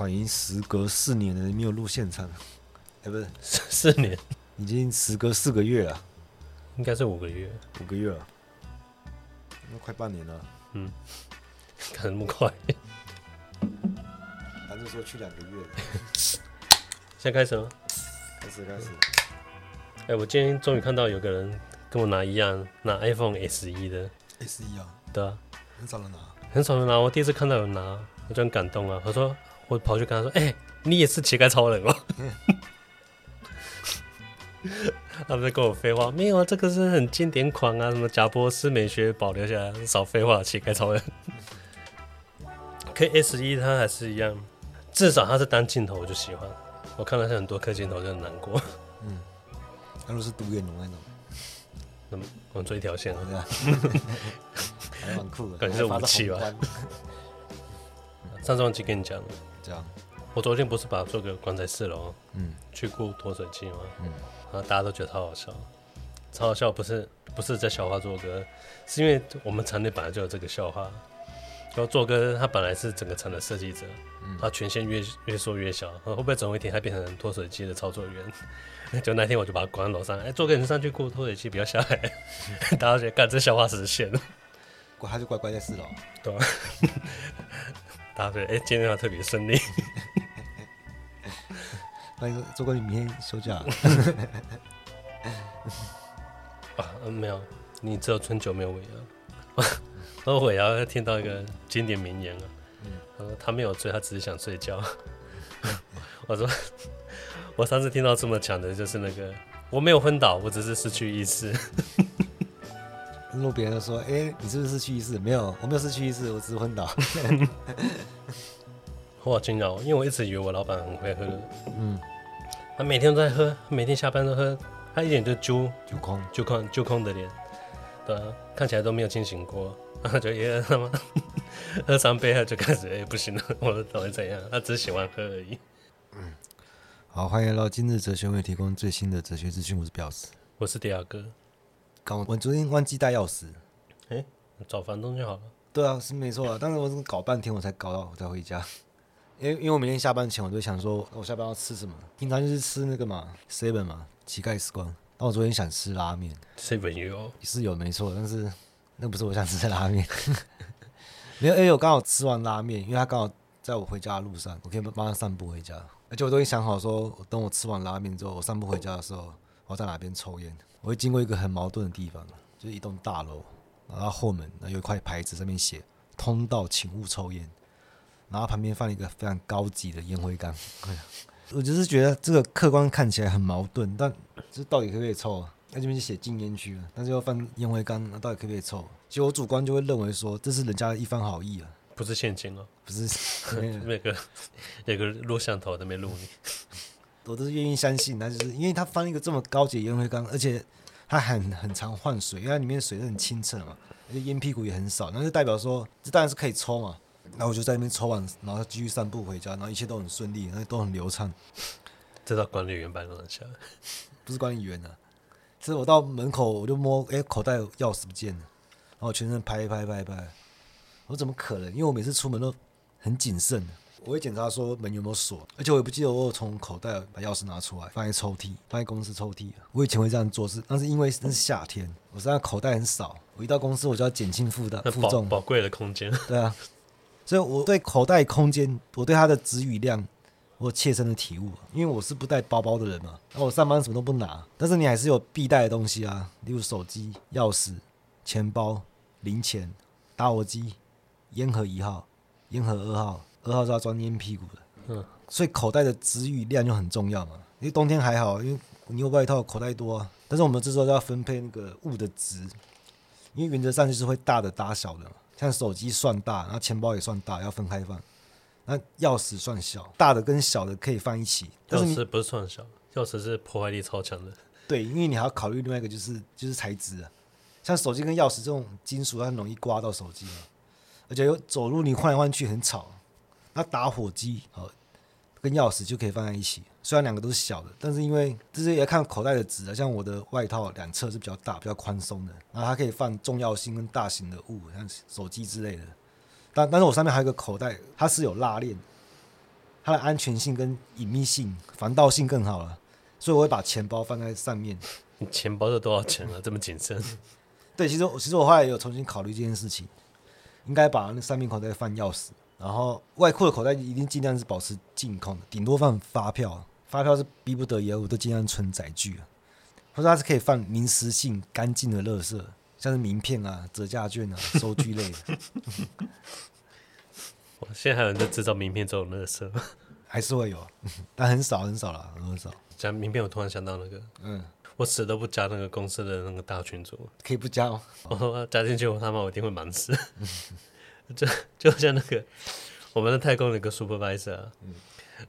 靠，已经时隔四年了，没有录现场。哎，不是四年，已经时隔四个月了，应该是五个月，五个月了，那快半年了。嗯，看那么快，反正说去两个月。现在开始吗？开始，开始。哎、欸，我今天终于看到有个人跟我拿一样，拿 iPhone S 一的。S 一啊？对啊。很少人拿。很少人拿，我第一次看到有人拿，我就很感动啊。他说，我跑去跟他说，哎、欸，你也是乞丐超人哦。他们在跟我废话，没有啊，这个是很经典款啊，什么贾伯斯美学保留下来，少废话，乞丐超人。K S 一它还是一样，至少它是单镜头，我就喜欢。我看了很多颗镜头就很难过。嗯，那都是独眼龙那种。那么我们做一条线，对吧？还蛮酷的，感觉是武器吧。上次忘记跟你讲了，这样。我昨天不是把做个关在四楼，嗯，去雇脱水机吗？嗯。然后大家都觉得超好笑，超好笑不是不是在笑话做哥，是因为我们厂内本来就有这个笑话。然后做哥他本来是整个厂的设计者，嗯、他权限越越缩越小，会不会总有一天他变成脱水机的操作员？就那天我就把他关在楼上，哎，做哥你上去雇脱水机，不要下来。嗯、大家觉得干这笑话实现了，他就乖乖在四楼，对吧？大家觉得哎，今天要特别顺利。那个做哥，你明天休假？啊，没有，你只有春酒没有尾牙。然后尾啊听到一个经典名言啊，他说他没有醉，他只是想睡觉。我说 我上次听到这么强的，就是那个我没有昏倒，我只是失去意识。如果别人说，哎，你是不是失去意识？没有，我没有失去意识，我只是昏倒。我好惊讶，因为我一直以为我老板很会喝。嗯。他每天都在喝，每天下班都喝，他一脸就揪揪空揪空揪空的脸，对啊，看起来都没有清醒过，然 后就耶他妈喝三杯他就开始哎、欸、不行了，我到底怎样？他只是喜欢喝而已。嗯，好，欢迎来到今日哲学为提供最新的哲学资讯，我是表示，我是迪亚哥。刚我昨天忘记带钥匙，哎、欸，找房东就好了。对啊，是没错啊，但是我搞半天我才搞到我才回家。因为因为我每天下班前我就想说，我下班要吃什么？平常就是吃那个嘛，seven 嘛，乞丐时光。但我昨天想吃拉面，seven 有是有没错，但是那不是我想吃的拉面。没有，因为我刚好吃完拉面，因为他刚好在我回家的路上，我可以帮他散步回家。而且我都已经想好说，等我吃完拉面之后，我散步回家的时候，我要在哪边抽烟？我会经过一个很矛盾的地方，就是一栋大楼，然后后门，那有一块牌子上面写“通道，请勿抽烟”。然后旁边放了一个非常高级的烟灰缸，我就是觉得这个客观看起来很矛盾，但这到底可不可以抽啊？那这边就写禁烟区了，但是又放烟灰缸，那到底可不可以抽？其实我主观就会认为说，这是人家的一番好意啊，不是现金哦，不是 那个那个录像头都没录你，我都是愿意相信，他就是因为他放一个这么高级的烟灰缸，而且他很很常换水，因为它里面的水是很清澈嘛，而且烟屁股也很少，那就代表说这当然是可以抽嘛。然后我就在那边抽完，然后继续散步回家，然后一切都很顺利，然后都很流畅。这到管理员办公室，不是管理员啊，是我到门口我就摸，哎，口袋钥匙不见了，然后全身拍一拍拍一拍，我怎么可能？因为我每次出门都很谨慎，我会检查说门有没有锁，而且我也不记得我有从口袋把钥匙拿出来放在抽屉，放在公司抽屉。我以前会这样做，是但是因为那是夏天，我身上口袋很少，我一到公司我就要减轻负担负重，宝贵的空间。对啊。所以我对口袋空间，我对它的值与量，我有切身的体悟。因为我是不带包包的人嘛，那我上班什么都不拿，但是你还是有必带的东西啊，例如手机、钥匙、钱包、零钱、打火机、烟盒一号、烟盒二号，二号是要装烟屁股的。嗯，所以口袋的值与量就很重要嘛。因为冬天还好，因为你有外套，口袋多啊。但是我们这时候就要分配那个物的值，因为原则上就是会大的搭小的嘛。像手机算大，然后钱包也算大，要分开放。那钥匙算小，大的跟小的可以放一起。钥匙不是算小，钥匙是破坏力超强的。对，因为你还要考虑另外一个，就是就是材质啊。像手机跟钥匙这种金属，它很容易刮到手机嘛。而且有走路你换来换去很吵。那打火机好。跟钥匙就可以放在一起，虽然两个都是小的，但是因为这是也要看口袋的值啊。像我的外套两侧是比较大、比较宽松的，然后它可以放重要性跟大型的物，像手机之类的。但但是我上面还有一个口袋，它是有拉链，它的安全性跟隐秘性、防盗性更好了，所以我会把钱包放在上面。你 钱包是多少钱啊？这么谨慎？对，其实其实我后来有重新考虑这件事情，应该把那上面口袋放钥匙，然后外裤的口袋一定尽量是保持净空的，顶多放发票，发票是逼不得已，我都尽量存载具啊，或者它是可以放临时性干净的垃圾，像是名片啊、折价券啊、收据类的。现在还有人在制造名片这种垃圾？还是会有，但很少很少了，很少。讲名片，我突然想到那个，嗯。我死都不加那个公司的那个大群组，可以不加吗？我说加进去，我他妈我一定会忙死。就 就像那个我们的太空那个 supervisor，嗯，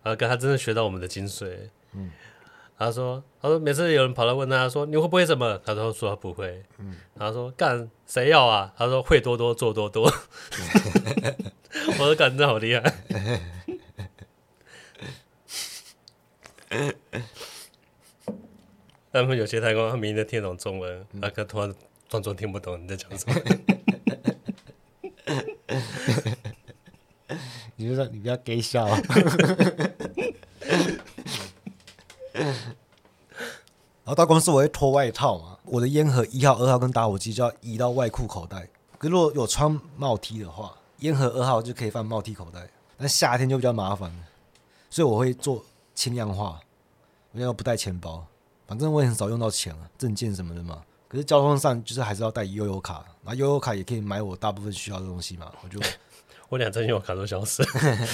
然后跟他真的学到我们的精髓，嗯，他说他说每次有人跑来问他说你会不会什么，他都说他不会，嗯，他说干谁要啊？他说会多多做多多，我说干真的好厉害。他们有些太空，他明明听得懂中文，那个突然装作听不懂你在讲什么。你就说你不要给笑。然后到公司我会脱外套嘛，我的烟盒一号、二号跟打火机就要移到外裤口袋。可如果有穿帽 T 的话，烟盒二号就可以放帽 T 口袋。但夏天就比较麻烦，所以我会做轻量化，我要不带钱包。反正我也很少用到钱啊，证件什么的嘛。可是交通上就是还是要带悠游卡，然后悠游卡也可以买我大部分需要的东西嘛。我就 我两张悠游卡都消失了，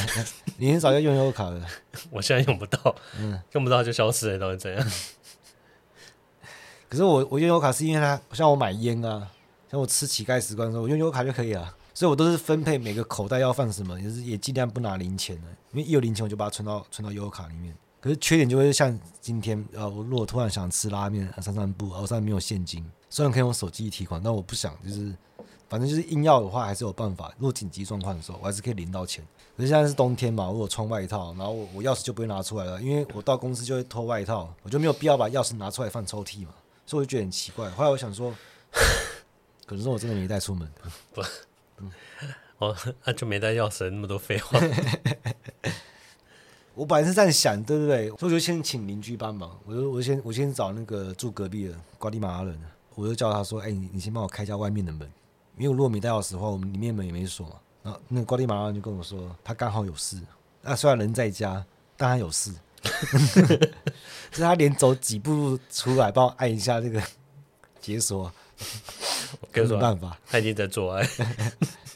你很少要用悠游卡的。我现在用不到，嗯，用不到就消失了，到底怎样？可是我我用悠游卡是因为它像我买烟啊，像我吃乞丐时光的时候，我用悠游卡就可以了。所以我都是分配每个口袋要放什么，也是也尽量不拿零钱的，因为一有零钱我就把它存到存到悠游卡里面。可是缺点就会像今天，呃，我如果突然想吃拉面，散散步，我上面没有现金，虽然可以用手机提款，但我不想，就是反正就是硬要的话，还是有办法。如果紧急状况的时候，我还是可以领到钱。可是现在是冬天嘛，我有穿外套，然后我我钥匙就不会拿出来了，因为我到公司就会脱外套，我就没有必要把钥匙拿出来放抽屉嘛，所以我就觉得很奇怪。后来我想说，可能是我真的没带出门，不，嗯，哦，那就没带钥匙，那么多废话。我本来是这样想，对不对？所以我就先请邻居帮忙。我就我先我先找那个住隔壁的瓜地马拉人，我就叫他说：“哎、欸，你你先帮我开一下外面的门，因为我如果没带钥匙的话，我们里面门也没锁嘛。”然后那个瓜地马拉人就跟我说，他刚好有事。那虽然人在家，但他有事，就是他连走几步路出来帮我按一下这个解锁，没办法，他已经在做爱。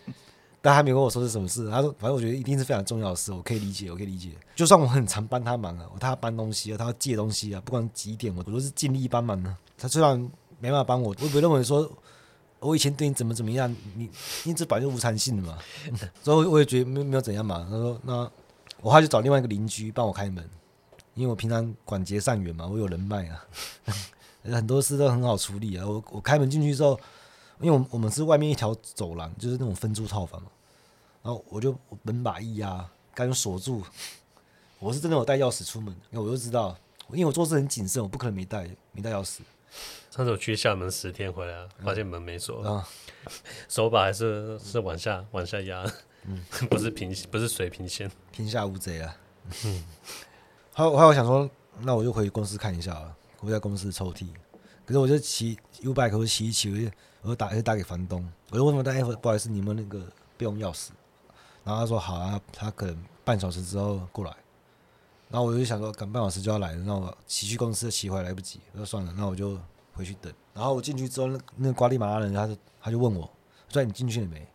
但他没跟我说是什么事，他说反正我觉得一定是非常重要的事，我可以理解，我可以理解。就算我很常帮他忙啊，他要搬东西啊，他要借东西啊，不管几点，我都是尽力帮忙的。他虽然没办法帮我，我也不认为说我以前对你怎么怎么样，你你这本来就无偿性的嘛。所以我也觉得没没有怎样嘛。他说那我后来就找另外一个邻居帮我开门，因为我平常广结善缘嘛，我有人脉啊，很多事都很好处理啊。我我开门进去之后。因为我我们是外面一条走廊，就是那种分租套房嘛，然后我就门把一压，赶紧锁住。我是真的有带钥匙出门，因为我就知道，因为我做事很谨慎，我不可能没带没带钥匙。上次我去厦门十天回来，发现门没锁，嗯、手把还是是往下往下压，嗯，不是平不是水平线，天下无贼啊。嗯，后后来我想说，那我就回公司看一下啊，我在公司抽屉，可是我就骑 U-bike 我骑一骑，我就。我就打，就打给房东，我就问他，哎，不好意思，你们那个备用钥匙？然后他说好啊，他可能半小时之后过来。然后我就想说，赶半小时就要来了，那我骑去公司骑回来来不及，我说算了，那我就回去等。然后我进去之后，那那个瓜地马拉人，他就他就问我，说你进去了没？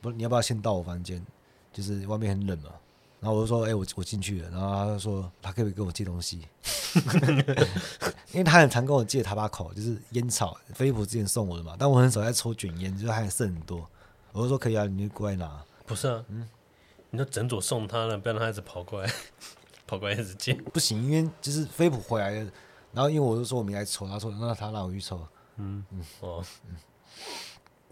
不，你要不要先到我房间？就是外面很冷嘛。然后我就说，哎，我我进去了。然后他就说，他可不可以跟我借东西？因为他很常跟我借塔巴口，就是烟草，飞利浦之前送我的嘛。但我很少在抽卷烟，就是还剩很多。我就说可以啊，你就过来拿。不是啊，嗯，你就整组送他了，不要让他一直跑过来，跑过来一直借。不行，因为就是飞利浦回来了，然后因为我就说我没来抽，他说那他让我去抽。嗯嗯哦嗯。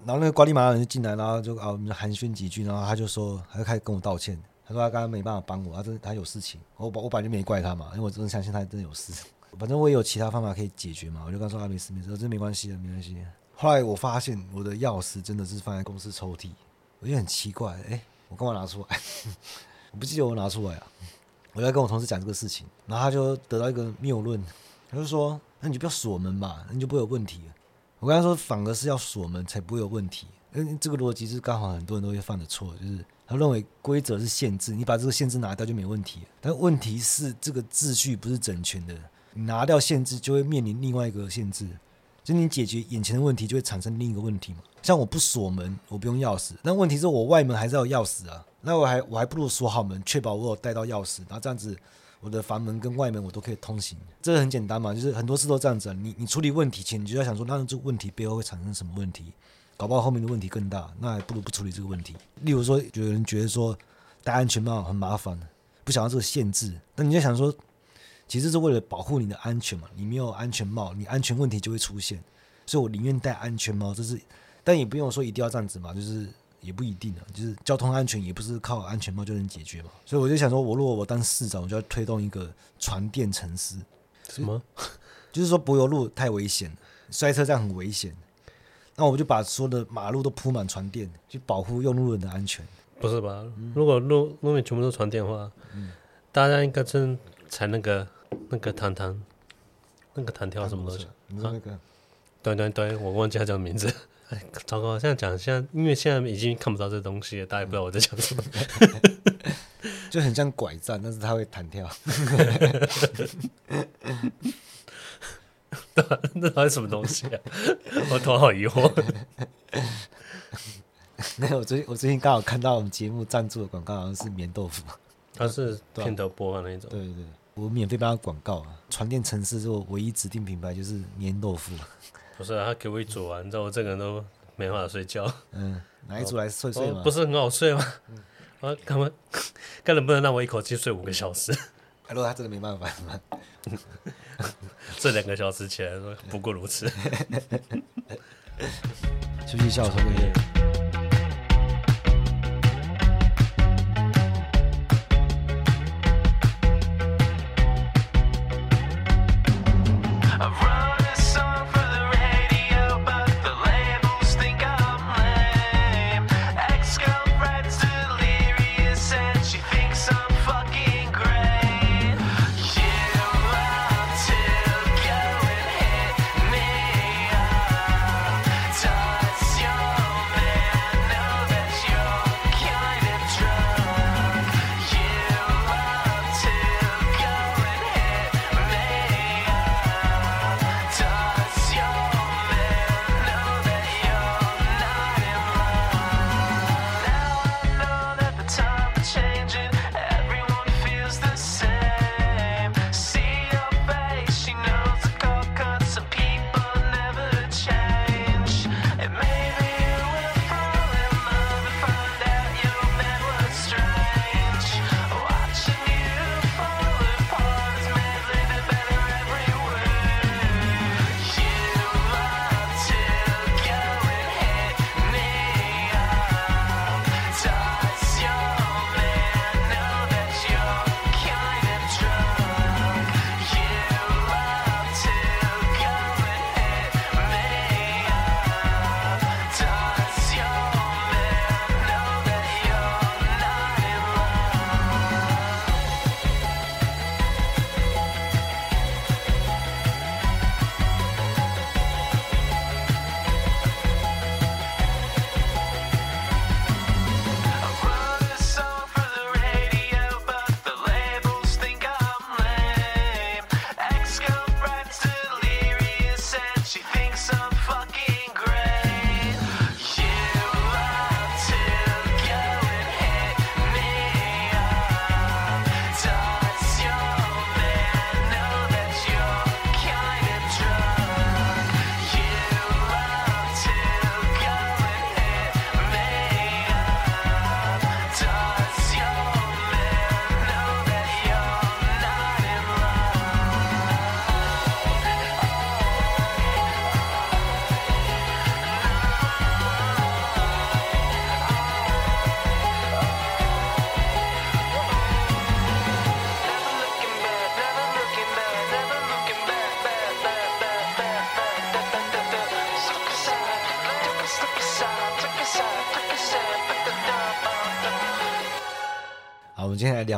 然后那个瓜地马拉人就进来，然后就啊我们寒暄几句，然后他就说，他就开始跟我道歉。他说他刚刚没办法帮我，他真他有事情。我我本来就没怪他嘛，因为我真的相信他真的有事。反正我也有其他方法可以解决嘛，我就跟他说啊，没事没事，这没关系的，没关系。后来我发现我的钥匙真的是放在公司抽屉，我就很奇怪，哎、我干嘛拿出来？我不记得我拿出来啊。我在跟我同事讲这个事情，然后他就得到一个谬论，他就说：“那你就不要锁门嘛，那你就不会有问题。”我跟他说：“反而是要锁门才不会有问题。”嗯，这个逻辑是刚好很多人都会犯的错，就是他认为规则是限制，你把这个限制拿掉就没问题。但问题是这个秩序不是整全的，拿掉限制就会面临另外一个限制，就你解决眼前的问题就会产生另一个问题嘛。像我不锁门，我不用钥匙，但问题是我外门还是要钥匙啊。那我还我还不如锁好门，确保我有带到钥匙，然后这样子我的房门跟外门我都可以通行。这个很简单嘛，就是很多事都这样子啊。你你处理问题前，你就要想说，那这个问题背后会产生什么问题？搞不好后面的问题更大，那还不如不处理这个问题。例如说，有人觉得说戴安全帽很麻烦，不想要这个限制，那你就想说，其实是为了保护你的安全嘛。你没有安全帽，你安全问题就会出现。所以我宁愿戴安全帽，这是，但也不用说一定要这样子嘛，就是也不一定啊。就是交通安全也不是靠安全帽就能解决嘛。所以我就想说，我如果我当市长，我就要推动一个传电城市。什么？就是说柏油路太危险，摔车这样很危险。那我们就把所有的马路都铺满床垫，去保护用路人的安全。不是吧？嗯、如果路路面全部都床垫的话，嗯、大家应该真踩那个那个弹弹，那个弹跳什么东西？你说那个？对对对，我忘记他叫名字。哎，糟糕！现在讲，现在因为现在已经看不到这东西了，大家也不知道我在讲什么。就很像拐杖，但是它会弹跳。那到底什么东西啊？我头好疑惑。没有，我最近我最近刚好看到我们节目赞助的广告，好像是棉豆腐。它是片头播放那种。对对对，我免费帮他广告啊。床垫城市就唯一指定品牌就是棉豆腐。不是、啊，他给我一组完，你知道我这个人都没办法睡觉。嗯，拿一组来睡睡吗？不是很好睡吗？嗯、啊，干嘛？干能不能让我一口气睡五个小时？如果他真的没办法吗？这两个小时前不过如此。休息一下，我说个。今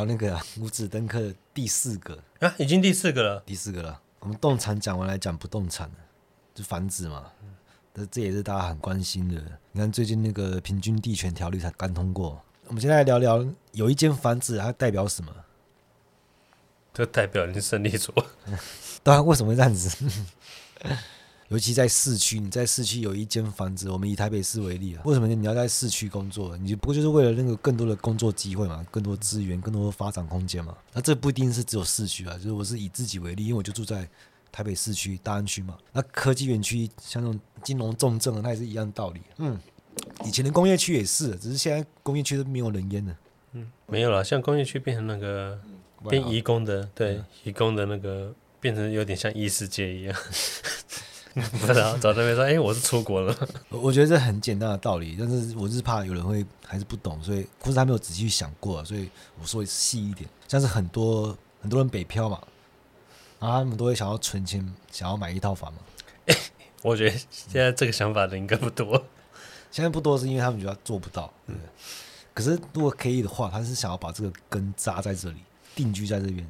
聊那个五指登科的第四个啊，已经第四个了，第四个了。我们动产讲完来讲不动产，就房子嘛。这这也是大家很关心的。你看最近那个平均地权条例才刚通过，我们现在来聊聊有一间房子它代表什么？这代表你胜利组。对啊，为什么会这样子？尤其在市区，你在市区有一间房子，我们以台北市为例啊，为什么你要在市区工作？你不过就是为了那个更多的工作机会嘛，更多资源，更多的发展空间嘛。那这不一定是只有市区啊，就是我是以自己为例，因为我就住在台北市区大安区嘛。那科技园区像那种金融重镇，那也是一样的道理。嗯，以前的工业区也是，只是现在工业区都没有人烟了。嗯，没有了，像工业区变成那个变移工的，对，移工的那个变成有点像异世界一样。不知道，找这边说，哎、欸，我是出国了。我觉得这很简单的道理，但是我是怕有人会还是不懂，所以或是他没有仔细去想过，所以我说细一点。像是很多很多人北漂嘛，然后他们都会想要存钱，想要买一套房嘛。欸、我觉得现在这个想法的应该不多，现在不多是因为他们觉得做不到。对，可是如果可以的话，他是想要把这个根扎在这里，定居在这边。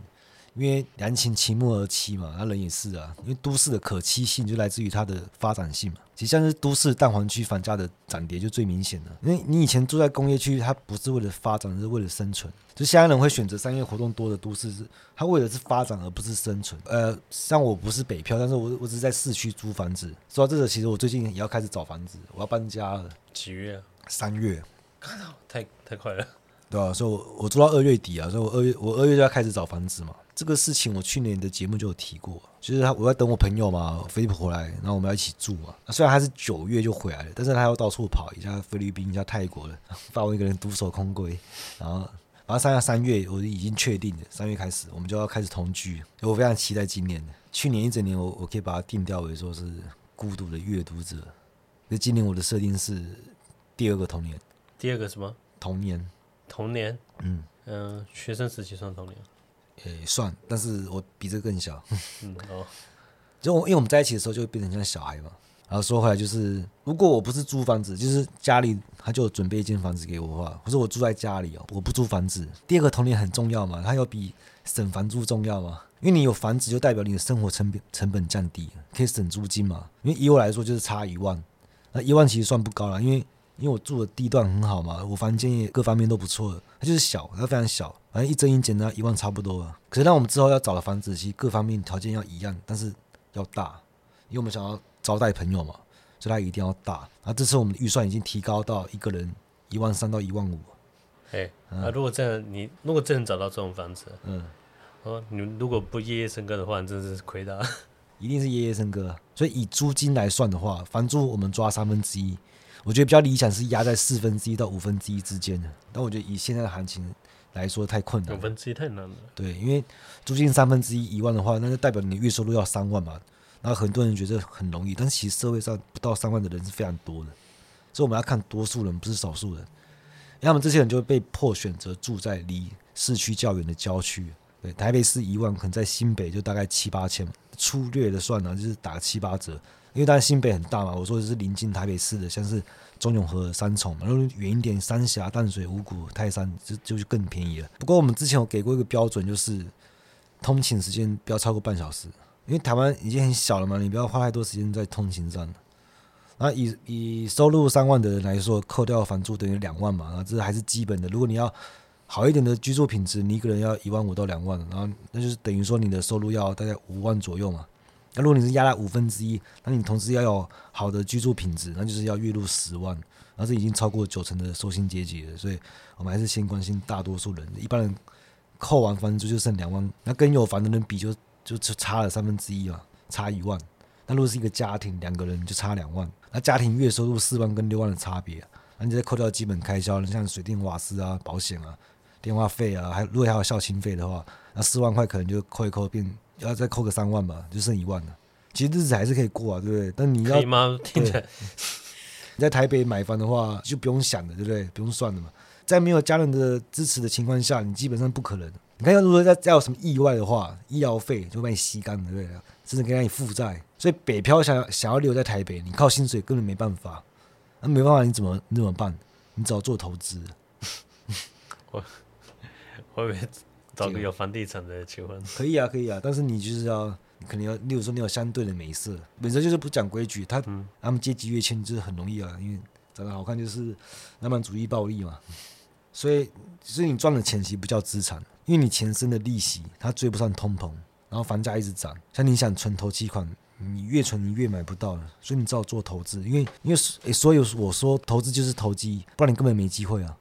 因为良禽其木而栖嘛，那人也是啊。因为都市的可期性就来自于它的发展性嘛。其实像是都市蛋黄区房价的涨跌就最明显了。因为你以前住在工业区，它不是为了发展，是为了生存。就现在人会选择商业活动多的都市，是它为的是发展，而不是生存。呃，像我不是北漂，但是我我只是在市区租房子。说到这个，其实我最近也要开始找房子，我要搬家了。几月啊？三月。看到太太快了。对啊，所以我我租到二月底啊，所以我二月我二月就要开始找房子嘛。这个事情我去年的节目就有提过，就是他我在等我朋友嘛，菲利普回来，然后我们要一起住嘛。虽然他是九月就回来了，但是他要到处跑，一下菲律宾，一下泰国了，把我一个人独守空闺。然后，然后三月三月我已经确定了，三月开始我们就要开始同居。我非常期待今年的，去年一整年我我可以把它定调为说是孤独的阅读者。那今年我的设定是第二个童年，第二个什么？童年。童年，嗯嗯、呃，学生时期算童年，诶、欸，算，但是我比这个更小，嗯哦，就因为我们在一起的时候就会变成像小孩嘛。然后说回来就是，如果我不是租房子，就是家里他就准备一间房子给我的话，或者我住在家里哦，我不租房子，第二个童年很重要嘛，它要比省房租重要嘛，因为你有房子就代表你的生活成本成本降低，可以省租金嘛。因为以我来说就是差一万，那一万其实算不高了，因为。因为我住的地段很好嘛，我房间也各方面都不错，它就是小，它非常小，反正一增一减呢，一万差不多了。可是那我们之后要找的房子，其实各方面条件要一样，但是要大，因为我们想要招待朋友嘛，所以它一定要大。然后这次我们的预算已经提高到一个人一万三到一万五。哎，啊，如果这样，你如果真的找到这种房子，嗯，哦，你如果不夜夜笙歌的话，你真的是亏大。一定是夜夜笙歌。所以以租金来算的话，房租我们抓三分之一。我觉得比较理想是压在四分之一到五分之一之间的，但我觉得以现在的行情来说太困难。五分之一太难了。对，因为租金三分之一一万的话，那就代表你月收入要三万嘛。然后很多人觉得很容易，但是其实社会上不到三万的人是非常多的，所以我们要看多数人，不是少数人。因为他们这些人就会被迫选择住在离市区较远的郊区。对，台北市一万，可能在新北就大概七八千，粗略的算呢、就是打七八折。因为当然新北很大嘛，我说的是临近台北市的，像是中永和、三重，然后远一点，三峡、淡水、五股、泰山就就是更便宜了。不过我们之前有给过一个标准，就是通勤时间不要超过半小时，因为台湾已经很小了嘛，你不要花太多时间在通勤上。那以以收入三万的人来说，扣掉房租等于两万嘛，这还是基本的。如果你要好一点的居住品质，你一个人要一万五到两万，然后那就是等于说你的收入要大概五万左右嘛。那如果你是压在五分之一，那你同时要有好的居住品质，那就是要月入十万，那是已经超过九成的收薪阶级了。所以我们还是先关心大多数人，一般人扣完房租就剩两万，那跟有房的人比就就就差了三分之一嘛，差一万。那如果是一个家庭，两个人就差两万，那家庭月收入四万跟六万的差别，那你再扣掉基本开销，像水电瓦斯啊、保险啊、电话费啊，还如果还有孝亲费的话，那四万块可能就扣一扣变。要再扣个三万吧，就剩一万了。其实日子还是可以过啊，对不对？但你要 你在台北买房的话，就不用想了，对不对？不用算了嘛。在没有家人的支持的情况下，你基本上不可能。你看，要如果再再有什么意外的话，医疗费就把你吸干了，对不对？甚至给你负债。所以北漂想想要留在台北，你靠薪水根本没办法。那没办法，你怎么你怎么办？你只好做投资。我 会不会找个有房地产的结婚？可以啊，可以啊，但是你就是要，你肯定要，例如说你有相对的美色，本身就是不讲规矩，他、嗯、他们阶级越迁就是很容易啊，因为长得好看就是浪漫主义暴力嘛，所以所以你赚的钱其实不叫资产，因为你钱生的利息它追不上通膨，然后房价一直涨，像你想存投期款。你越存你越买不到了，所以你只好做投资，因为因为诶，所以我说投资就是投机，不然你根本没机会啊，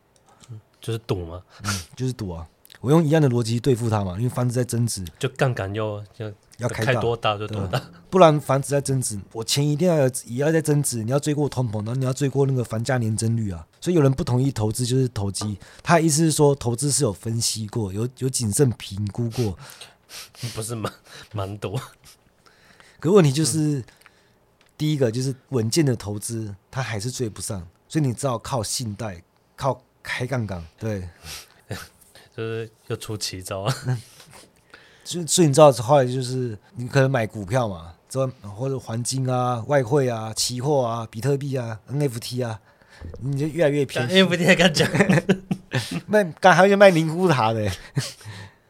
就是赌嘛，嗯，就是赌啊。我用一样的逻辑对付他嘛，因为房子在增值，就杠杆要要要开开多大就多大，不然房子在增值，我钱一定要也要在增值，你要追过通膨，然后你要追过那个房价年增率啊。所以有人不同意投资就是投机，他的意思是说投资是有分析过，有有谨慎评估过，不是蛮蛮多。可问题就是，嗯、第一个就是稳健的投资，它还是追不上，所以你只好靠信贷，靠开杠杆，对，就是又出奇招啊。所以，所以你知道后来就是你可能买股票嘛，这或者黄金啊、外汇啊、期货啊、比特币啊、NFT 啊，你就越来越偏。NFT 还敢讲？卖刚还有卖宁古塔的。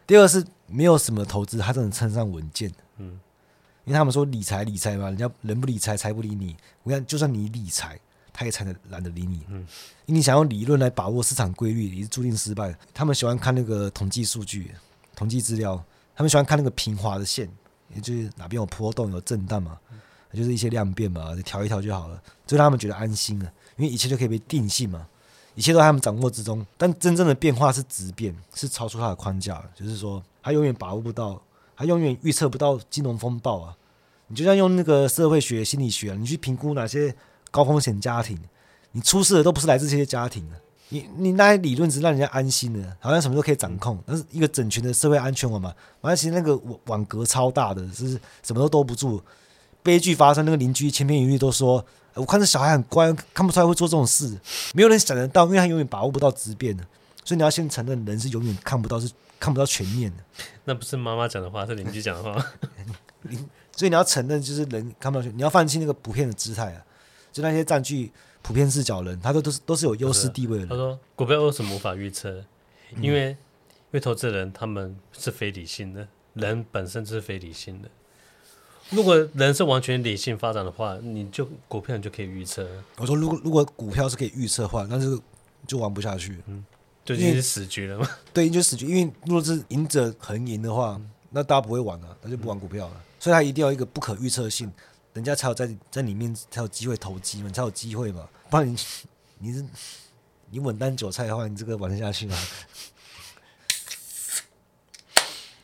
第二是没有什么投资，它真的称上稳健。嗯。因为他们说理财理财嘛，人家人不理财，财不理你。我讲，就算你理财，他也才能懒得理你。嗯，因为你想用理论来把握市场规律，你是注定失败的。他们喜欢看那个统计数据、统计资料，他们喜欢看那个平滑的线，也就是哪边有波动、有震荡嘛，就是一些量变嘛，就调一调就好了，就让他们觉得安心了。因为一切都可以被定性嘛，一切都在他们掌握之中。但真正的变化是质变，是超出他的框架，就是说他永远把握不到。他永远预测不到金融风暴啊！你就像用那个社会学、心理学啊，你去评估哪些高风险家庭，你出事的都不是来自这些家庭的。你你那些理论只让人家安心的，好像什么都可以掌控，但是一个整群的社会安全网嘛，反正其实那个网网格超大的，就是什么都兜不住。悲剧发生，那个邻居千篇一律都说：“我看这小孩很乖，看不出来会做这种事。”没有人想得到，因为他永远把握不到质变的。所以你要先承认，人是永远看不到，是看不到全面的。那不是妈妈讲的话，是邻居讲的话。所以你要承认，就是人看不到全，你要放弃那个普遍的姿态啊。就那些占据普遍视角的人，他都都是都是有优势地位的。他说，股票为什么无法预测？因为因为投资人他们是非理性的，人本身就是非理性的。如果人是完全理性发展的话，你就股票你就可以预测。我说，如果如果股票是可以预测的话，那是就玩不下去。嗯。就已经是死局了嘛？对，就死局。因为如果是赢者恒赢的话，那大家不会玩了，那就不玩股票了。所以他一定要一个不可预测性，人家才有在在里面才有机会投机嘛，才有机会嘛。不然你你是你稳当韭菜的话，你这个玩得下去吗？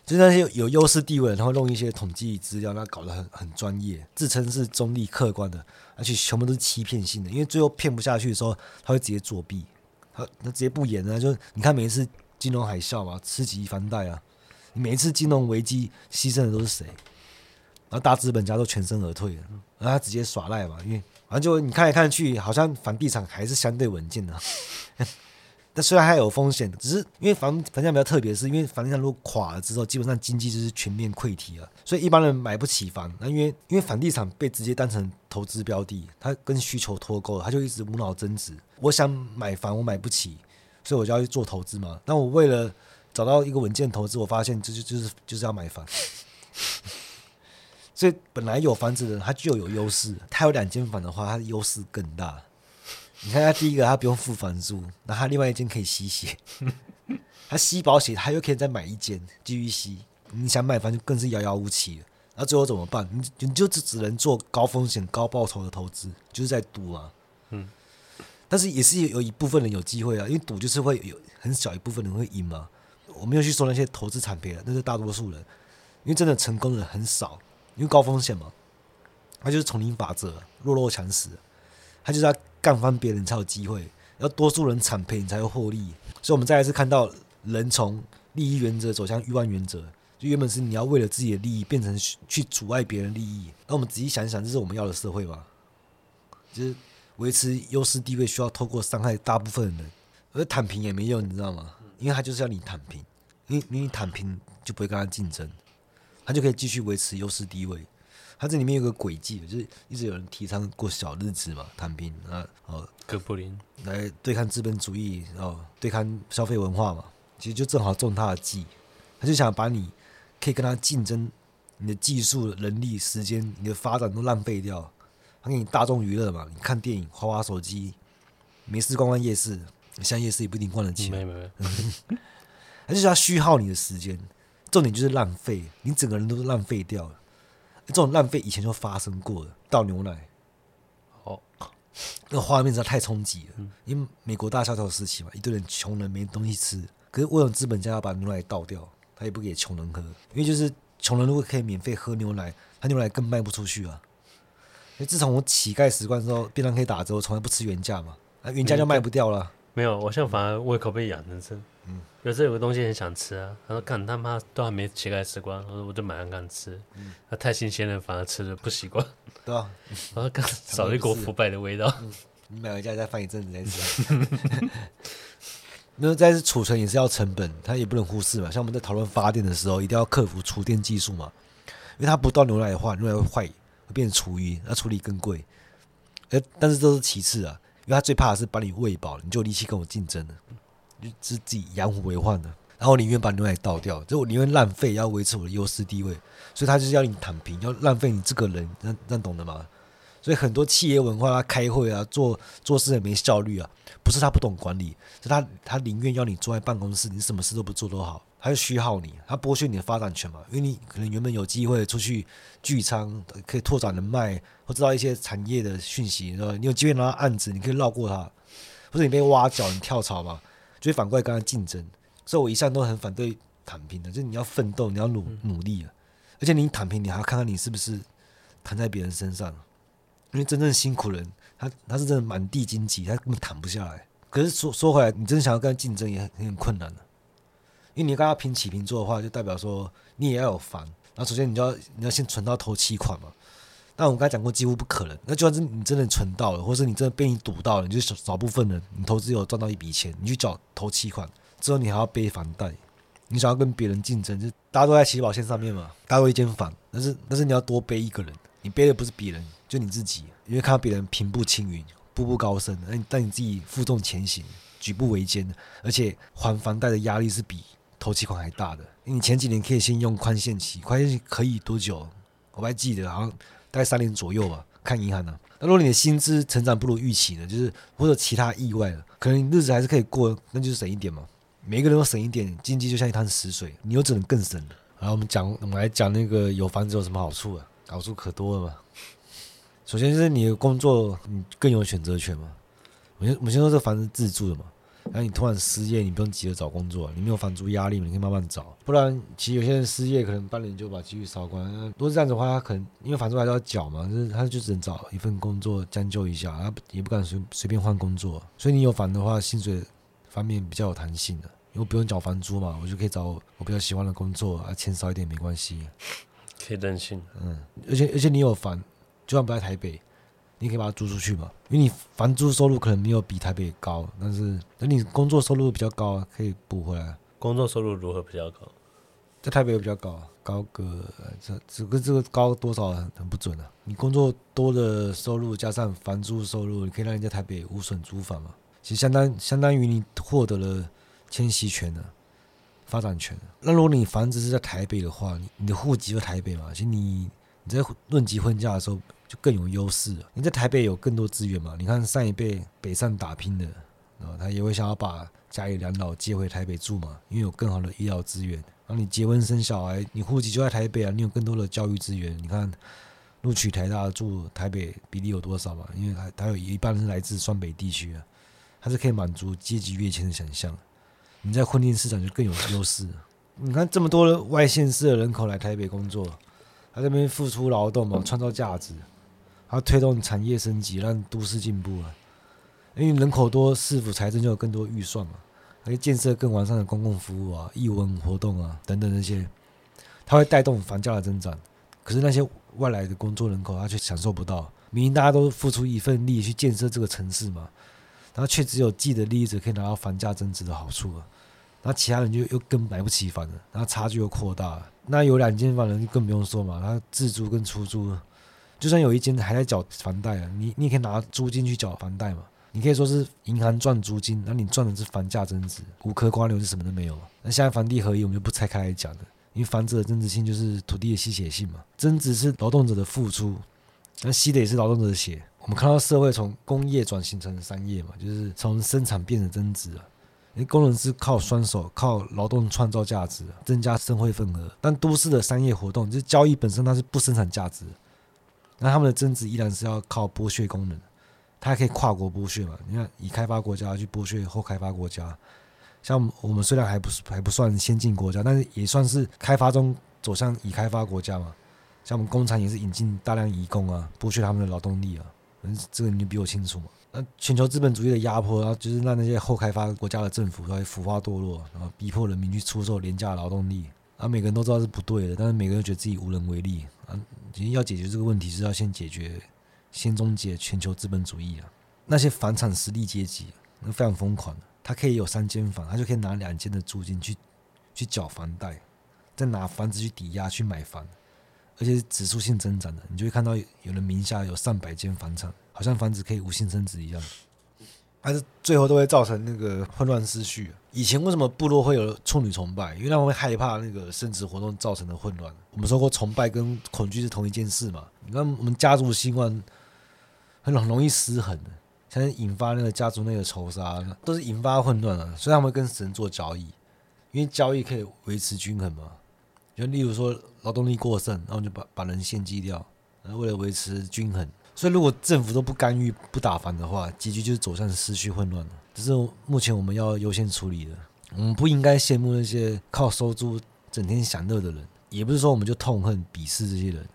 就那些有优势地位，然后弄一些统计资料，那搞得很很专业，自称是中立客观的，而且全部都是欺骗性的。因为最后骗不下去的时候，他会直接作弊。那直接不演了，就你看每一次金融海啸嘛，次级房贷啊，每一次金融危机牺牲的都是谁？然后大资本家都全身而退了，然后他直接耍赖嘛，因为反正就你看来看去，好像房地产还是相对稳健的。但虽然还有风险，只是因为房房价比较特别，是因为房地产如果垮了之后，基本上经济就是全面溃堤了，所以一般人买不起房。那因为因为房地产被直接当成投资标的，它跟需求脱钩了，它就一直无脑增值。我想买房，我买不起，所以我就要去做投资嘛。那我为了找到一个稳健投资，我发现就就就是就是要买房。所以本来有房子的人，他就有优势。他有两间房的话，他的优势更大。你看他第一个，他不用付房租，那他另外一间可以吸血，他吸保险，他又可以再买一间继续吸。你想买房就更是遥遥无期了。那最后怎么办？你你就只只能做高风险高报酬的投资，就是在赌啊。嗯。但是也是有一部分人有机会啊，因为赌就是会有很小一部分人会赢嘛。我没有去说那些投资产赔了，那是大多数人，因为真的成功的很少，因为高风险嘛。他就是丛林法则，弱肉强食，他就是要。干翻别人才有机会，要多数人惨赔你才会获利。所以，我们再一次看到人从利益原则走向欲望原则，就原本是你要为了自己的利益，变成去阻碍别人利益。那我们仔细想一想，这是我们要的社会吗？就是维持优势地位需要透过伤害大部分的人，而躺平也没用，你知道吗？因为他就是要你躺平，因为你躺平就不会跟他竞争，他就可以继续维持优势地位。他这里面有个轨迹，就是一直有人提倡过小日子嘛，躺平啊，哦，哥布林来对抗资本主义哦，对抗消费文化嘛，其实就正好中他的计，他就想把你可以跟他竞争，你的技术、人力、时间、你的发展都浪费掉。他给你大众娱乐嘛，你看电影、花花手机，没事逛逛夜市，现在夜市也不一定逛得起。没没没，他就是要虚耗你的时间，重点就是浪费，你整个人都是浪费掉了。这种浪费以前就发生过了，倒牛奶，哦，那画面实在太冲击了。因为美国大萧条时期嘛，一堆人穷人没东西吃，可是为什么资本家要把牛奶倒掉？他也不给穷人喝，因为就是穷人如果可以免费喝牛奶，他牛奶更卖不出去啊。因为自从我乞丐习惯之后，便当可以打折，我从来不吃原价嘛，那原价就卖不掉了。没有，我现在反而胃口被养成是，嗯，有时候有个东西很想吃啊，他说干他妈都还没乞丐吃光，我说我就马上刚吃，嗯，那太新鲜了，反而吃的不习惯，对啊，我说刚少了一股腐败的味道，嗯，你买回家再放一阵子再吃。那再是储存也是要成本，它也不能忽视嘛。像我们在讨论发电的时候，一定要克服储电技术嘛，因为它不倒牛奶的话，牛奶会坏，会变成厨余，那处理更贵。哎，但是这是其次啊。因为他最怕的是把你喂饱，你就有力气跟我竞争了，就是自己养虎为患的。然后宁愿把牛奶倒掉，就我宁愿浪费，要维持我的优势地位。所以他就是要你躺平，要浪费你这个人，那那懂的吗？所以很多企业文化，他开会啊，做做事也没效率啊，不是他不懂管理，是他他宁愿要你坐在办公室，你什么事都不做都好。他就虚耗你，他剥削你的发展权嘛，因为你可能原本有机会出去聚餐，可以拓展人脉，或知道一些产业的讯息，对吧？你有机会拿到案子，你可以绕过他，或者你被挖角，你跳槽嘛，就会反过来跟他竞争。所以我一向都很反对躺平的，就是你要奋斗，你要努努力啊，而且你躺平，你还要看看你是不是躺在别人身上，因为真正辛苦人，他他是真的满地荆棘，他根本躺不下来。可是说说回来，你真的想要跟他竞争，也很很困难的。因为你跟他平起平坐的话，就代表说你也要有房。然后首先你就要你要先存到头期款嘛。但我刚才讲过，几乎不可能。那就算是你真的存到了，或者你真的被你赌到了，你就少少部分人，你投资有赚到一笔钱，你去找头期款之后，你还要背房贷。你想要跟别人竞争，就大家都在起跑线上面嘛，大家都一间房，但是但是你要多背一个人，你背的不是别人，就你自己。因为看到别人平步青云，步步高升，那你但你自己负重前行，举步维艰，而且还房贷的压力是比。头期款还大的，你前几年可以先用宽限期，宽限期可以多久？我还记得，好像大概三年左右吧。看银行呢、啊，那如果你的薪资成长不如预期呢，就是或者其他意外了，可能日子还是可以过，那就是省一点嘛。每个人都省一点，经济就像一滩死水，你又只能更省了。然后我们讲，我们来讲那个有房子有什么好处啊？好处可多了嘛。首先就是你的工作，你更有选择权嘛。我先我先说这房子自住的嘛。那你突然失业，你不用急着找工作，你没有房租压力，你可以慢慢找。不然，其实有些人失业，可能半年就把积蓄烧光。如果是这样子的话，他可能因为房租还是要缴嘛，就是他就只能找一份工作将就一下，他也不敢随随便换工作。所以你有房的话，薪水方面比较有弹性的，因为不用缴房租嘛，我就可以找我比较喜欢的工作，啊，钱少一点没关系，可以任性。嗯，而且而且你有房，就算不在台北。你可以把它租出去嘛，因为你房租收入可能没有比台北高，但是等你工作收入比较高啊，可以补回来。工作收入如何比较高？在台北也比较高，高个这这个这个高多少很不准啊。你工作多的收入加上房租收入，你可以让你在台北无损租房嘛。其实相当相当于你获得了迁徙权的发展权。那如果你房子是在台北的话，你你的户籍在台北嘛，其实你你在论及婚嫁的时候。就更有优势。你在台北有更多资源嘛？你看上一辈北上打拼的，啊，他也会想要把家里两老接回台北住嘛，因为有更好的医疗资源。然后你结婚生小孩，你户籍就在台北啊，你有更多的教育资源。你看录取台大住台北比例有多少嘛？因为他他有一半是来自双北地区啊，他是可以满足阶级跃迁的想象。你在婚恋市场就更有优势。你看这么多外县市的人口来台北工作，他这边付出劳动嘛，创造价值。它推动产业升级，让都市进步啊！因为人口多，市府财政就有更多预算嘛，可以建设更完善的公共服务啊、艺文活动啊等等这些，它会带动房价的增长。可是那些外来的工作人口，他却享受不到。明明大家都付出一份力去建设这个城市嘛，然后却只有既得利益者可以拿到房价增值的好处啊，那其他人就又更买不起房了，然后差距又扩大。那有两间房人就更不用说嘛，他自租跟出租。就算有一间还在缴房贷啊，你你也可以拿租金去缴房贷嘛，你可以说是银行赚租金，那你赚的是房价增值，无壳瓜牛是什么都没有。那现在房地合一我们就不拆开来讲了，因为房子的增值性就是土地的吸血性嘛，增值是劳动者的付出，那吸的也是劳动者的血。我们看到社会从工业转型成商业嘛，就是从生产变成增值了。因为工人是靠双手、靠劳动创造价值，增加社会份额。但都市的商业活动，就是交易本身，它是不生产价值。那他们的增值依然是要靠剥削工人，他可以跨国剥削嘛？你看，以开发国家去剥削后开发国家，像我们虽然还不是还不算先进国家，但是也算是开发中走向已开发国家嘛。像我们工厂也是引进大量移工啊，剥削他们的劳动力啊。嗯，这个你就比我清楚嘛。那全球资本主义的压迫，然后就是让那些后开发国家的政府都会腐化堕落，然后逼迫人民去出售廉价劳动力。啊，每个人都知道是不对的，但是每个人都觉得自己无能为力。啊，其实要解决这个问题，是要先解决，先终结全球资本主义啊。那些房产实力阶级，那非常疯狂，他可以有三间房，他就可以拿两间的租金去去缴房贷，再拿房子去抵押去买房。而且是指数性增长的，你就会看到有人名下有上百间房产，好像房子可以无限升值一样，还是最后都会造成那个混乱思绪。以前为什么部落会有处女崇拜？因为他们会害怕那个生殖活动造成的混乱。我们说过，崇拜跟恐惧是同一件事嘛。你看，我们家族习惯很很容易失衡的，像引发那个家族内的仇杀，都是引发混乱的。所以他们会跟神做交易，因为交易可以维持均衡嘛。就例如说劳动力过剩，然后就把把人献祭掉，然后为了维持均衡。所以如果政府都不干预、不打房的话，结局就是走向失序混乱了。这是目前我们要优先处理的。我们不应该羡慕那些靠收租整天享乐的人，也不是说我们就痛恨、鄙视这些人。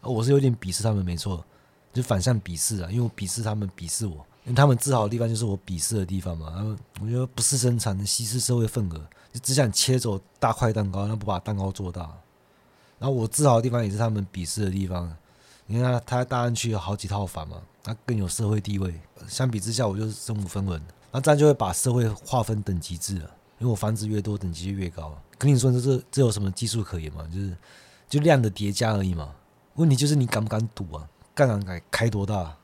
我是有点鄙视他们，没错，就反向鄙视啊，因为我鄙视他们，鄙视我。因为他们自豪的地方就是我鄙视的地方嘛。他们我觉得不是生产的，稀释社会份额。就只想切走大块蛋糕，那不把蛋糕做大。然后我自豪的地方也是他们鄙视的地方。你看他，在大安区有好几套房嘛，他更有社会地位。相比之下，我就是身无分文。那这样就会把社会划分等级制了，因为我房子越多，等级就越高。跟你说，这这有什么技术可言嘛？就是就量的叠加而已嘛。问题就是你敢不敢赌啊？杠杆敢开多大？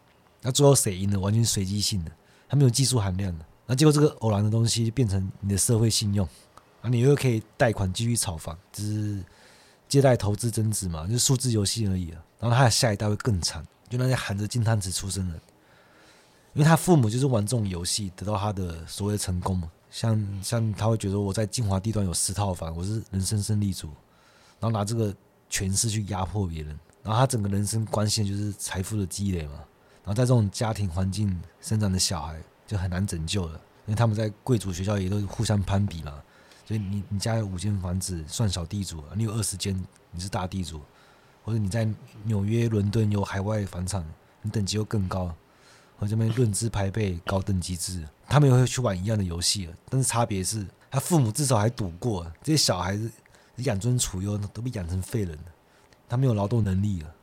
那最后谁赢了，完全随机性的，它没有技术含量的。那结果这个偶然的东西变成你的社会信用。啊，你又可以贷款继续炒房，只是借贷投资增值嘛，就是数字游戏而已啊。然后他的下一代会更惨，就那些含着金汤匙出生的，因为他父母就是玩这种游戏得到他的所谓成功嘛。像像他会觉得我在精华地段有十套房，我是人生胜利组，然后拿这个权势去压迫别人，然后他整个人生关系就是财富的积累嘛。然后在这种家庭环境生长的小孩就很难拯救了，因为他们在贵族学校也都互相攀比嘛。所以你你家有五间房子算小地主，你有二十间你是大地主，或者你在纽约、伦敦有海外房产，你等级又更高，我这边论资排辈、高等级制，他们也会去玩一样的游戏了。但是差别是他父母至少还赌过，这些小孩子养尊处优都被养成废人了，他没有劳动能力了，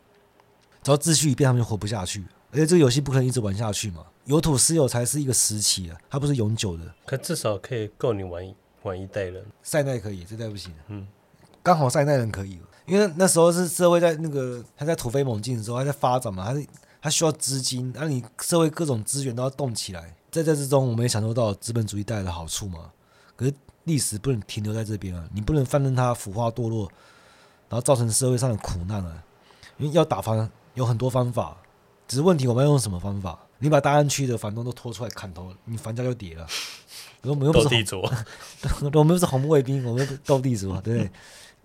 只要秩序一变，他们就活不下去。而且这个游戏不可能一直玩下去嘛，有土私有才是一个时期啊，它不是永久的，可至少可以够你玩一。玩一代人，赛奈可以，这代不行。嗯，刚好赛奈人可以，因为那时候是社会在那个他在突飞猛进的时候，还在发展嘛，它是他需要资金，那你社会各种资源都要动起来，在这之中，我们也享受到资本主义带来的好处嘛。可是历史不能停留在这边啊，你不能放任它腐化堕落，然后造成社会上的苦难啊。因为要打房有很多方法，只是问题我们要用什么方法？你把大安区的房东都拖出来砍头，你房价就跌了。我们又不是地主，我们又不是红卫兵，我们又不是斗地主，对不对？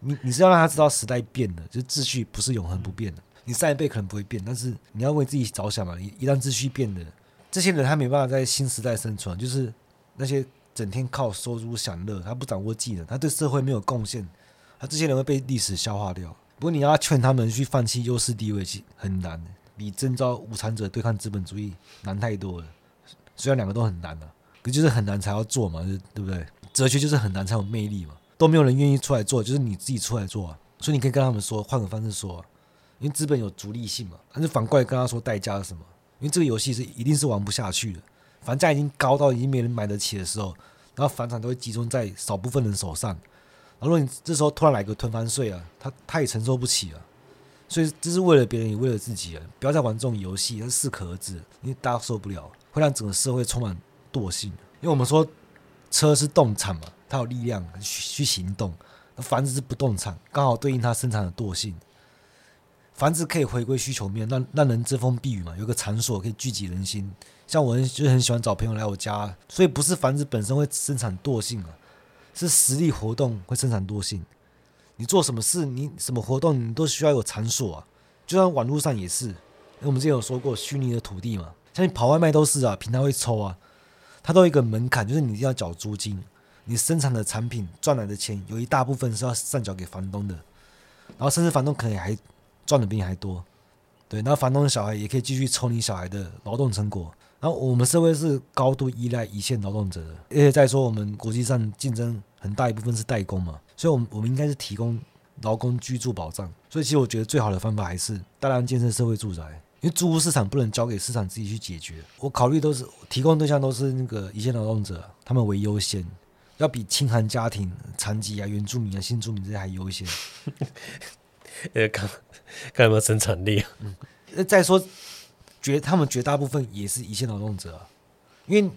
你你是要让他知道时代变了，就是秩序不是永恒不变的。你上一辈可能不会变，但是你要为自己着想嘛。一一旦秩序变了，这些人他没办法在新时代生存，就是那些整天靠收租享乐，他不掌握技能，他对社会没有贡献，他这些人会被历史消化掉。不过你要劝他们去放弃优势地位，其实很难，比征召无产者对抗资本主义难太多了。虽然两个都很难啊。可就是很难才要做嘛，对不对？哲学就是很难才有魅力嘛，都没有人愿意出来做，就是你自己出来做啊。所以你可以跟他们说，换个方式说，因为资本有逐利性嘛。但是反过来跟他说代价是什么？因为这个游戏是一定是玩不下去的，房价已经高到已经没人买得起的时候，然后房产都会集中在少部分人手上。然后如果你这时候突然来个囤房税啊，他他也承受不起啊。所以这是为了别人也为了自己啊，不要再玩这种游戏，它适可而止，因为大家受不了。会让整个社会充满惰性。因为我们说车是动产嘛，它有力量去行动，房子是不动产，刚好对应它生产的惰性。房子可以回归需求面，让让人遮风避雨嘛，有个场所可以聚集人心。像我就很喜欢找朋友来我家，所以不是房子本身会生产惰性啊，是实力活动会生产惰性。你做什么事，你什么活动，你都需要有场所啊。就像网络上也是，因为我们之前有说过虚拟的土地嘛，像你跑外卖都是啊，平台会抽啊，它都有一个门槛，就是你一定要缴租金，你生产的产品赚来的钱有一大部分是要上缴给房东的，然后甚至房东可能还。赚的比你还多，对，那房东的小孩也可以继续抽你小孩的劳动成果。然后我们社会是高度依赖一线劳动者的，而且再说我们国际上竞争很大一部分是代工嘛，所以，我们我们应该是提供劳工居住保障。所以，其实我觉得最好的方法还是大量建设社会住宅，因为租屋市场不能交给市场自己去解决。我考虑都是提供对象都是那个一线劳动者，他们为优先，要比清寒家庭、残疾啊、原住民啊、新住民这些还优先。呃，看 看有没有生产力啊？嗯，再说，绝他们绝大部分也是一线劳动者啊，因为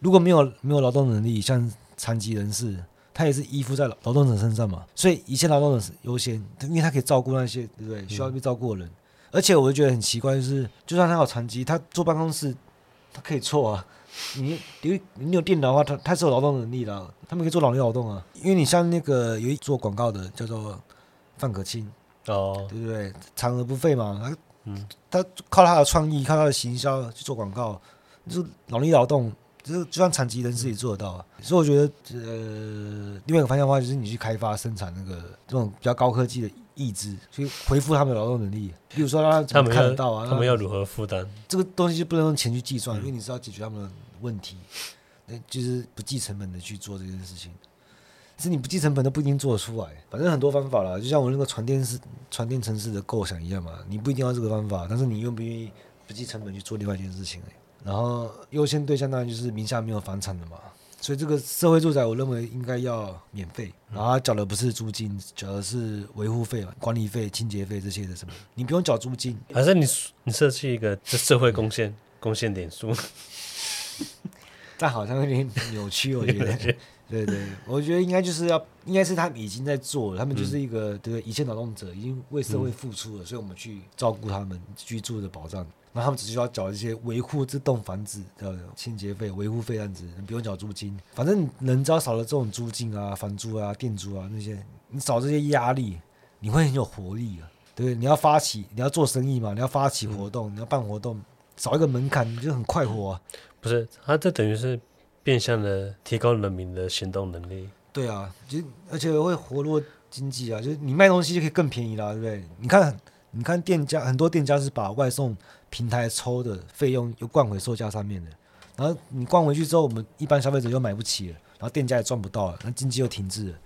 如果没有没有劳动能力，像残疾人士，他也是依附在劳动者身上嘛，所以一线劳动者是优先，因为他可以照顾那些对不对？需要被照顾的人。嗯、而且我就觉得很奇怪，就是就算他有残疾，他坐办公室他可以错啊。你你你有电脑的话，他他是有劳动能力的，他们可以做脑力劳动啊。因为你像那个有一做广告的叫做范可清。哦，对不对？长而不废嘛，他，嗯，他靠他的创意，靠他的行销去做广告，就是脑力劳动，就是就算残疾人自己做得到。啊、所以我觉得，呃，另外一个方向的话，就是你去开发生产那个这种比较高科技的义肢，去回复他们的劳动能力。比如说让他们看得到啊，他们要如何负担这个东西，就不能用钱去计算，嗯、因为你是要解决他们的问题，那就是不计成本的去做这件事情。是你不计成本都不一定做得出来，反正很多方法啦，就像我那个传电式、传电城市的构想一样嘛，你不一定要这个方法，但是你愿不愿意不计成本去做另外一件事情？然后优先对象当然就是名下没有房产的嘛，所以这个社会住宅我认为应该要免费，然后缴的不是租金，缴的是维护费、管理费、清洁费这些的什么，你不用缴租金，反正你你设计一个这社会贡献贡献点数，但好像有点扭曲，我觉得。对对，我觉得应该就是要，应该是他们已经在做了，他们就是一个、嗯、对一线劳动者，已经为社会付出了，嗯、所以我们去照顾他们居住的保障，那他们只需要缴一些维护这栋房子的清洁费、维护费这样子，你不用缴租金，反正人只要少了这种租金啊、房租啊、店租啊那些，你少这些压力，你会很有活力啊。对，你要发起，你要做生意嘛，你要发起活动，嗯、你要办活动，少一个门槛，你就很快活啊。不是，他这等于是。变相的提高人民的行动能力。对啊，就而且会活络经济啊，就是你卖东西就可以更便宜啦，对不对？你看，你看店家很多店家是把外送平台抽的费用又灌回售价上面的，然后你灌回去之后，我们一般消费者又买不起了，然后店家也赚不到了，那经济又停滞了，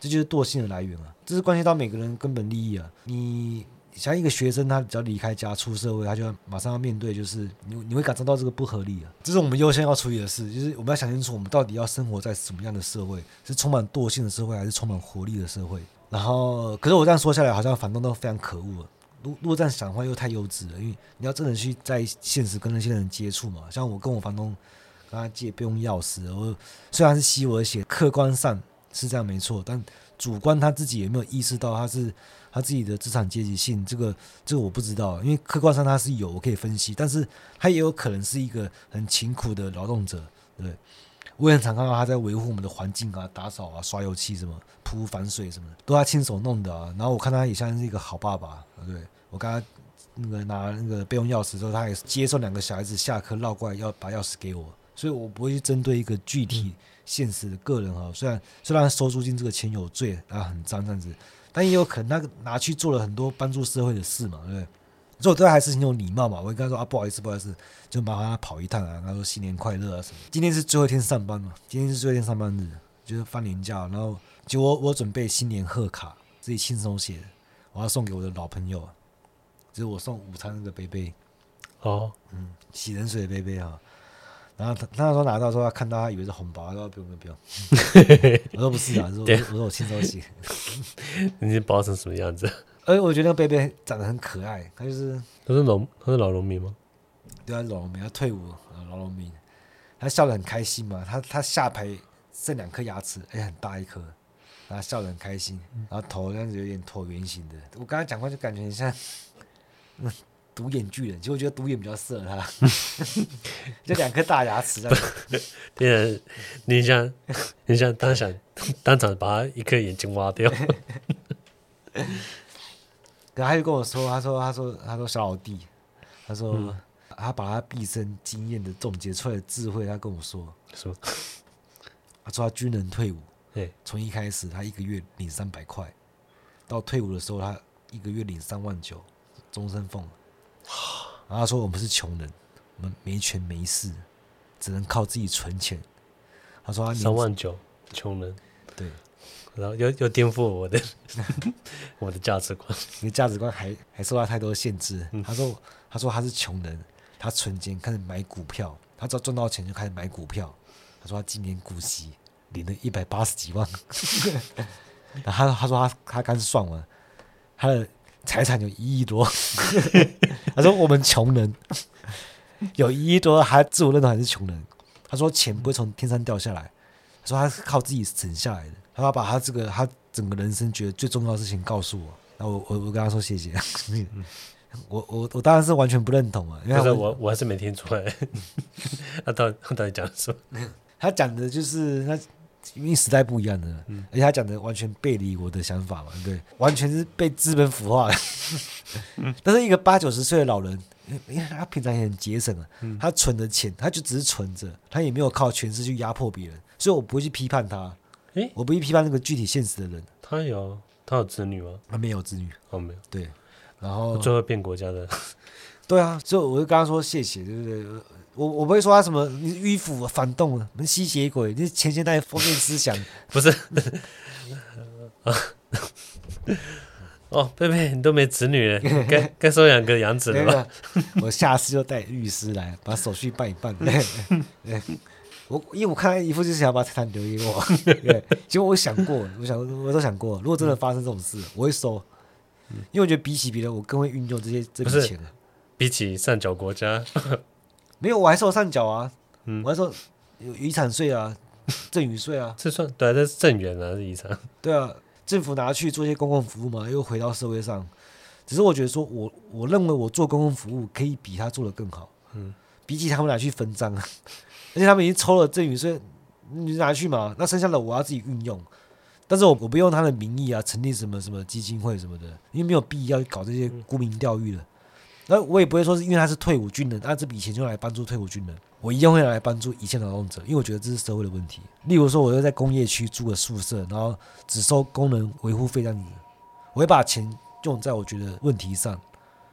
这就是惰性的来源啊！这是关系到每个人根本利益啊！你。像一个学生，他只要离开家出社会，他就要马上要面对，就是你你会感受到这个不合理啊。这是我们优先要处理的事，就是我们要想清楚，我们到底要生活在什么样的社会？是充满惰性的社会，还是充满活力的社会？然后，可是我这样说下来，好像房东都非常可恶了。如如果这样想的话，又太幼稚了，因为你要真的去在现实跟那些人接触嘛。像我跟我房东跟他借备用钥匙，我虽然是吸我的血，客观上是这样没错，但主观他自己有没有意识到他是？他自己的资产阶级性，这个这个我不知道，因为客观上他是有，我可以分析，但是他也有可能是一个很勤苦的劳动者，对，我也常看到他在维护我们的环境啊，打扫啊，刷油漆什么，铺防水什么的，都他亲手弄的啊。然后我看他也像是一个好爸爸，对，我刚刚那个拿那个备用钥匙之后，他也接受两个小孩子下课绕过来要把钥匙给我，所以我不会去针对一个具体现实的个人哈。虽然虽然收租金这个钱有罪啊，很脏这样子。但也有可能，他拿去做了很多帮助社会的事嘛，对不对？所以我对他还是很有礼貌嘛。我会跟他说啊，不好意思，不好意思，就麻烦他跑一趟啊。他说新年快乐啊什么。今天是最后一天上班嘛，今天是最后一天上班日，就是放年假。然后就我我准备新年贺卡，自己亲手写的，我要送给我的老朋友，就是我送午餐那个杯杯。哦，嗯，洗冷水的杯杯啊。然后他他说拿到时候他看到他以为是红包，他说不用不用，我说不是啊，我说我说我亲手写，你包成什么样子？哎，我觉得那个贝贝长得很可爱，他就是他是农他是老农民吗？对啊，老农民他退伍，老农民，他笑得很开心嘛。他他下排剩两颗牙齿，哎，很大一颗，然后笑得很开心，然后头这样子有点椭圆形的。我刚才讲话就感觉很像 独眼巨人，其实我觉得独眼比较适合他，就两颗大牙齿这样。对，你想你想当想当场把他一颗眼睛挖掉。可他就跟我说，他说他说他说小老弟，他说。嗯他把他毕生经验的总结出来的智慧，他跟我说：“说，他说他军人退伍，对从一开始他一个月领三百块，到退伍的时候他一个月领三万九，终身俸。然后他说我们是穷人，我们没权没势，只能靠自己存钱。他说他三万九，穷人，对，然后又又颠覆我的 我的价值观，你的价值观还还受到太多限制。他说他说他是穷人。”他存钱开始买股票，他只要赚到钱就开始买股票。他说他今年股息领了一百八十几万，然后他他说他他刚算完，他的财产有一亿多。他说我们穷人有一亿多，还自我认同还是穷人。他说钱不会从天上掉下来，他说他是靠自己省下来的。他把他这个他整个人生觉得最重要的事情告诉我，然后我我我跟他说谢谢。我我我当然是完全不认同啊，因为我我还是没听出来，他到底他到底讲什么？他讲的就是他，因为时代不一样的，嗯、而且他讲的完全背离我的想法嘛，对，完全是被资本腐化了。嗯、但是一个八九十岁的老人，因为他平常也很节省啊，嗯、他存的钱，他就只是存着，他也没有靠权势去压迫别人，所以我不会去批判他。诶我不会批判那个具体现实的人。他有他有子女吗？他没有子女，哦没有，对。然后最后变国家的，对啊，就我就跟他说谢谢，对不对？我我不会说他什么迂腐反动啊，吸血鬼，你前现代封建思想 不是？哦，贝贝，你都没子女了，该该收养个养子了吧？我下次就带律师来，把手续办一办。我因为我看他一副就是想要把财产留给我，对，其实我想过，我想我都想过，如果真的发生这种事，我会收。因为我觉得比起别人，我更会运用这些这笔钱。比起上缴国家，没有，我还收上缴啊，嗯、我还说有遗产税啊，赠与税啊，这算对，这是赠与啊，是遗产。对啊，政府拿去做一些公共服务嘛，又回到社会上。只是我觉得说我，我我认为我做公共服务可以比他做的更好。嗯，比起他们拿去分赃，而且他们已经抽了赠与税，你拿去嘛，那剩下的我要自己运用。但是我我不用他的名义啊，成立什么什么基金会什么的，因为没有必要搞这些沽名钓誉的。那我也不会说是因为他是退伍军人，那这笔钱就来帮助退伍军人，我一样会来帮助一线劳动者，因为我觉得这是社会的问题。例如说，我要在工业区租个宿舍，然后只收工人维护费这样子，我会把钱用在我觉得问题上，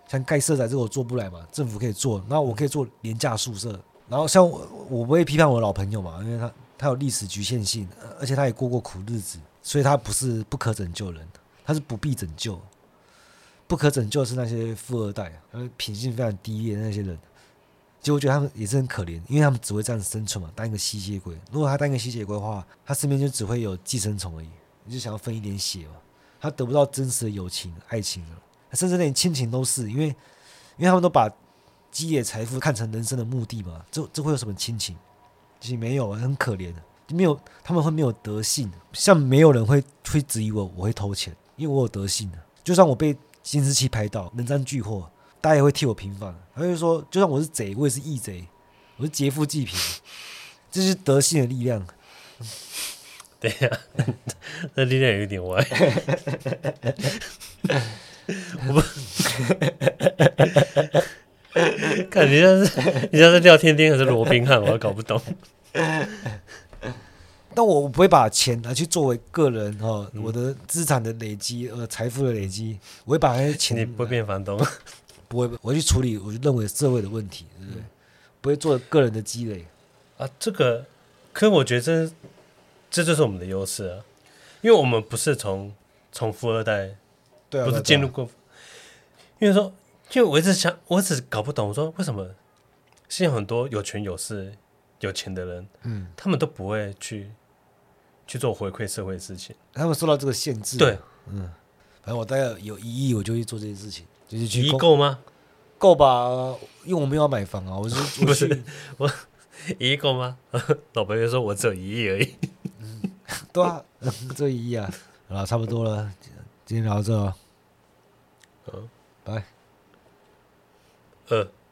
像盖社宅这个我做不来嘛，政府可以做，然后我可以做廉价宿舍，然后像我我不会批判我的老朋友嘛，因为他他有历史局限性，而且他也过过苦日子。所以他不是不可拯救人，他是不必拯救。不可拯救是那些富二代，呃，品性非常低劣的那些人。其实我觉得他们也是很可怜，因为他们只会这样生存嘛，当一个吸血鬼。如果他当一个吸血鬼的话，他身边就只会有寄生虫而已。你就想要分一点血嘛，他得不到真实的友情、爱情了，甚至连亲情都是，因为因为他们都把积累财富看成人生的目的嘛，这这会有什么亲情？其实没有，很可怜的。没有，他们会没有德性，像没有人会会质疑我，我会偷钱，因为我有德性的。就算我被监视器拍到，人赃俱获，大家也会替我平反。他就说，就算我是贼，我也是义贼，我是劫富济贫，这是德性的力量。对呀、啊，那力量有点歪。我不，看你像是你像是廖天丁还是罗宾汉，我还搞不懂。但我我不会把钱拿去作为个人哈，我的资产的累积呃财富的累积，我会把那些钱。你不会变房东？不会，我会去处理我就认为社会的问题，对不对？不会做个人的积累啊。这个，可我觉得这这就是我们的优势啊，因为我们不是从从富二代，对啊，不是进入过。因为说，因为我一直想，我一直搞不懂，我说为什么现在很多有权有势、有钱的人，嗯，他们都不会去。去做回馈社会的事情，他们受到这个限制。对，嗯，反正我大概有一亿，我就去做这些事情，就是去一亿够吗？够吧？因为我没有要买房啊，我是 我不是我一亿够吗？老婆就说我只有一亿而已。对啊，这一亿啊，好了，差不多了，今天聊到这，嗯，拜。呃。